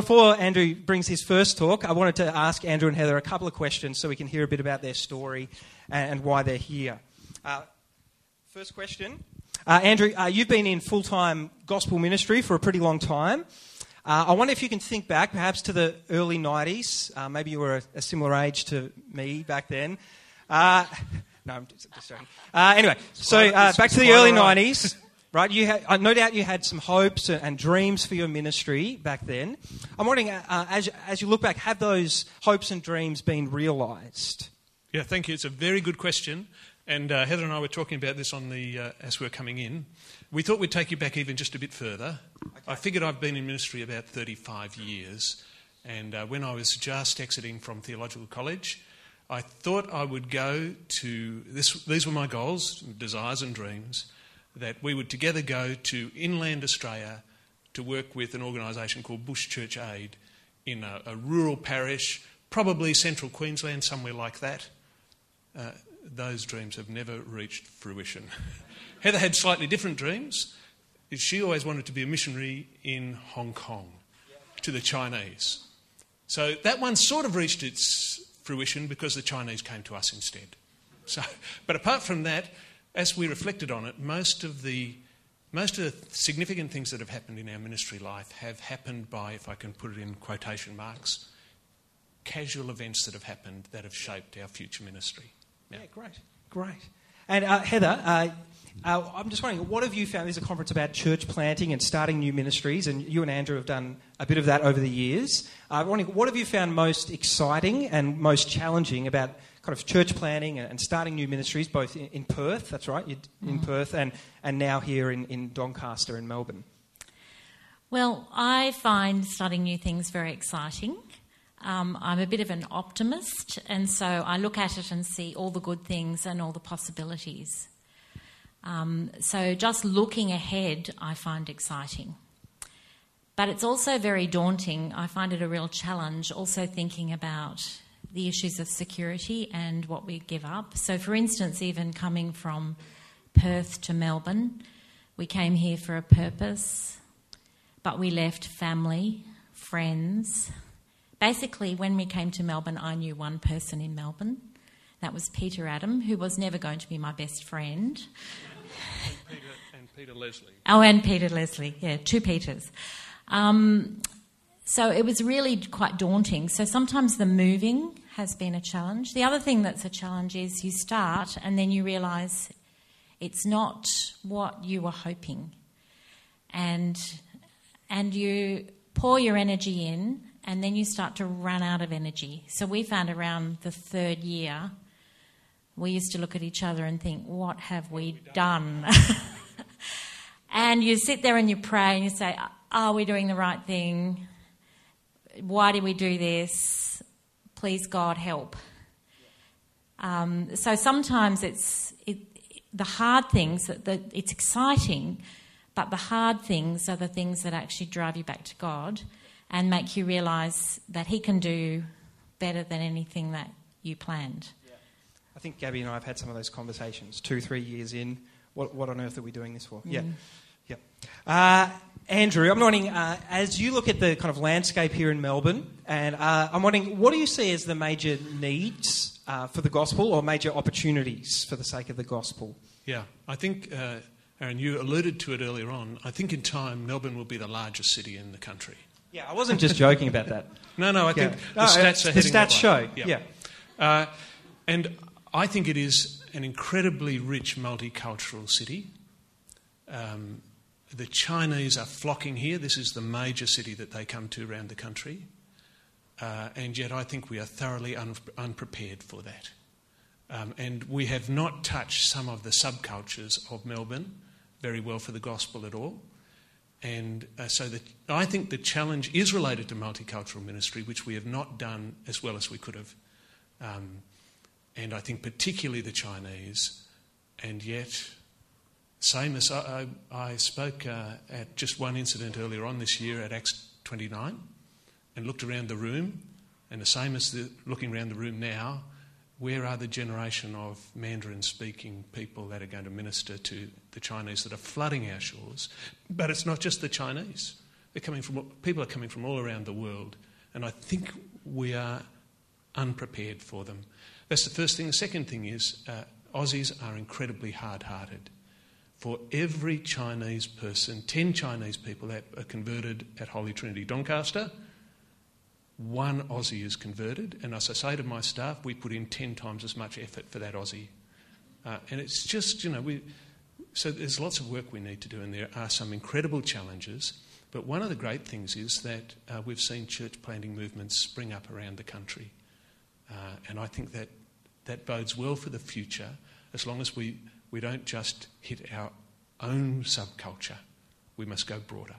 before Andrew brings his first talk, I wanted to ask Andrew and Heather a couple of questions so we can hear a bit about their story and why they're here. Uh, first question. Uh, Andrew, uh, you've been in full time gospel ministry for a pretty long time. Uh, I wonder if you can think back perhaps to the early 90s. Uh, maybe you were a, a, similar age to me back then. Uh, no, I'm just, just joking. Uh, anyway, so uh, back to the early 90s. Right, you had, no doubt you had some hopes and dreams for your ministry back then. I'm wondering, as, as you look back, have those hopes and dreams been realised? Yeah, thank you. It's a very good question. And uh, Heather and I were talking about this on the, uh, as we were coming in. We thought we'd take you back even just a bit further. Okay. I figured I've been in ministry about 35 years. And uh, when I was just exiting from theological college, I thought I would go to this, these were my goals, desires, and dreams that we would together go to inland Australia to work with an organisation called Bush Church Aid in a, a, rural parish, probably central Queensland, somewhere like that. Uh, those dreams have never reached fruition. Heather had slightly different dreams. She always wanted to be a missionary in Hong Kong to the Chinese. So that one sort of reached its fruition because the Chinese came to us instead. So, but apart from that, as we reflected on it, most of the most of the significant things that have happened in our ministry life have happened by, if I can put it in quotation marks, casual events that have happened that have shaped our future ministry. Yeah, great, great. And uh, Heather, uh, uh, I'm just wondering, what have you found? There's a conference about church planting and starting new ministries, and you and Andrew have done a bit of that over the years. Uh, I'm wondering, what have you found most exciting and most challenging about kind of church planting and starting new ministries, both in, in Perth, that's right, in mm. Perth, and, and now here in, in Doncaster in Melbourne? Well, I find starting new things very exciting. Um, I'm a bit of an optimist, and so I look at it and see all the good things and all the possibilities. Um, so just looking ahead, I find exciting. But it's also very daunting. I find it a real challenge, also thinking about the issues of security and what we give up. So, for instance, even coming from Perth to Melbourne, we came here for a purpose, but we left family, friends, Basically, when we came to Melbourne, I knew one person in Melbourne. That was Peter Adam, who was never going to be my best friend. And Peter, and Peter Leslie. Oh, and Peter Leslie. Yeah, two Peters. Um, so it was really quite daunting. So sometimes the moving has been a challenge. The other thing that's a challenge is you start and then you realise it's not what you were hoping. And, and you pour your energy in and then you start to run out of energy. So we found around the third year, we used to look at each other and think, what have we done? and you sit there and you pray and you say, are we doing the right thing? Why did we do this? Please, God, help. Um, so sometimes it's it, the hard things that, that it's exciting, but the hard things are the things that actually drive you back to God and make you realise that He can do better than anything that you planned. Yeah. I think Gabby and I have had some of those conversations two, three years in. What, what on earth are we doing this for? Mm. Yeah. Yeah. Uh, Andrew, I'm wondering, uh, as you look at the kind of landscape here in Melbourne, and uh, I'm wondering, what do you see as the major needs uh, for the gospel or major opportunities for the sake of the gospel? Yeah, I think, uh, Aaron, you alluded to it earlier on. I think in time, Melbourne will be the largest city in the country. Yeah, I wasn't just joking about that. No, no, I think the stats are The stats show, yeah. yeah. Uh, and I think it is an incredibly rich multicultural city. Um, the Chinese are flocking here. This is the major city that they come to around the country. Uh, and yet I think we are thoroughly un- unprepared for that. Um, and we have not touched some of the subcultures of Melbourne very well for the gospel at all. And uh, so the, I think the challenge is related to multicultural ministry, which we have not done as well as we could have. Um, and I think particularly the Chinese. And yet, same as I, I, I spoke uh, at just one incident earlier on this year at Acts 29 and looked around the room, and the same as the, looking around the room now, where are the generation of Mandarin speaking people that are going to minister to the Chinese that are flooding our shores? But it's not just the Chinese. They're coming from, people are coming from all around the world, and I think we are unprepared for them. That's the first thing. The second thing is uh, Aussies are incredibly hard hearted. For every Chinese person, 10 Chinese people that are converted at Holy Trinity Doncaster, one Aussie is converted. And as I say to my staff, we put in 10 times as much effort for that Aussie. Uh, and it's just, you know, we, so there's lots of work we need to do, and there are some incredible challenges. But one of the great things is that uh, we've seen church planting movements spring up around the country. Uh, and I think that that bodes well for the future as long as we, we don't just hit our own subculture. We must go broader.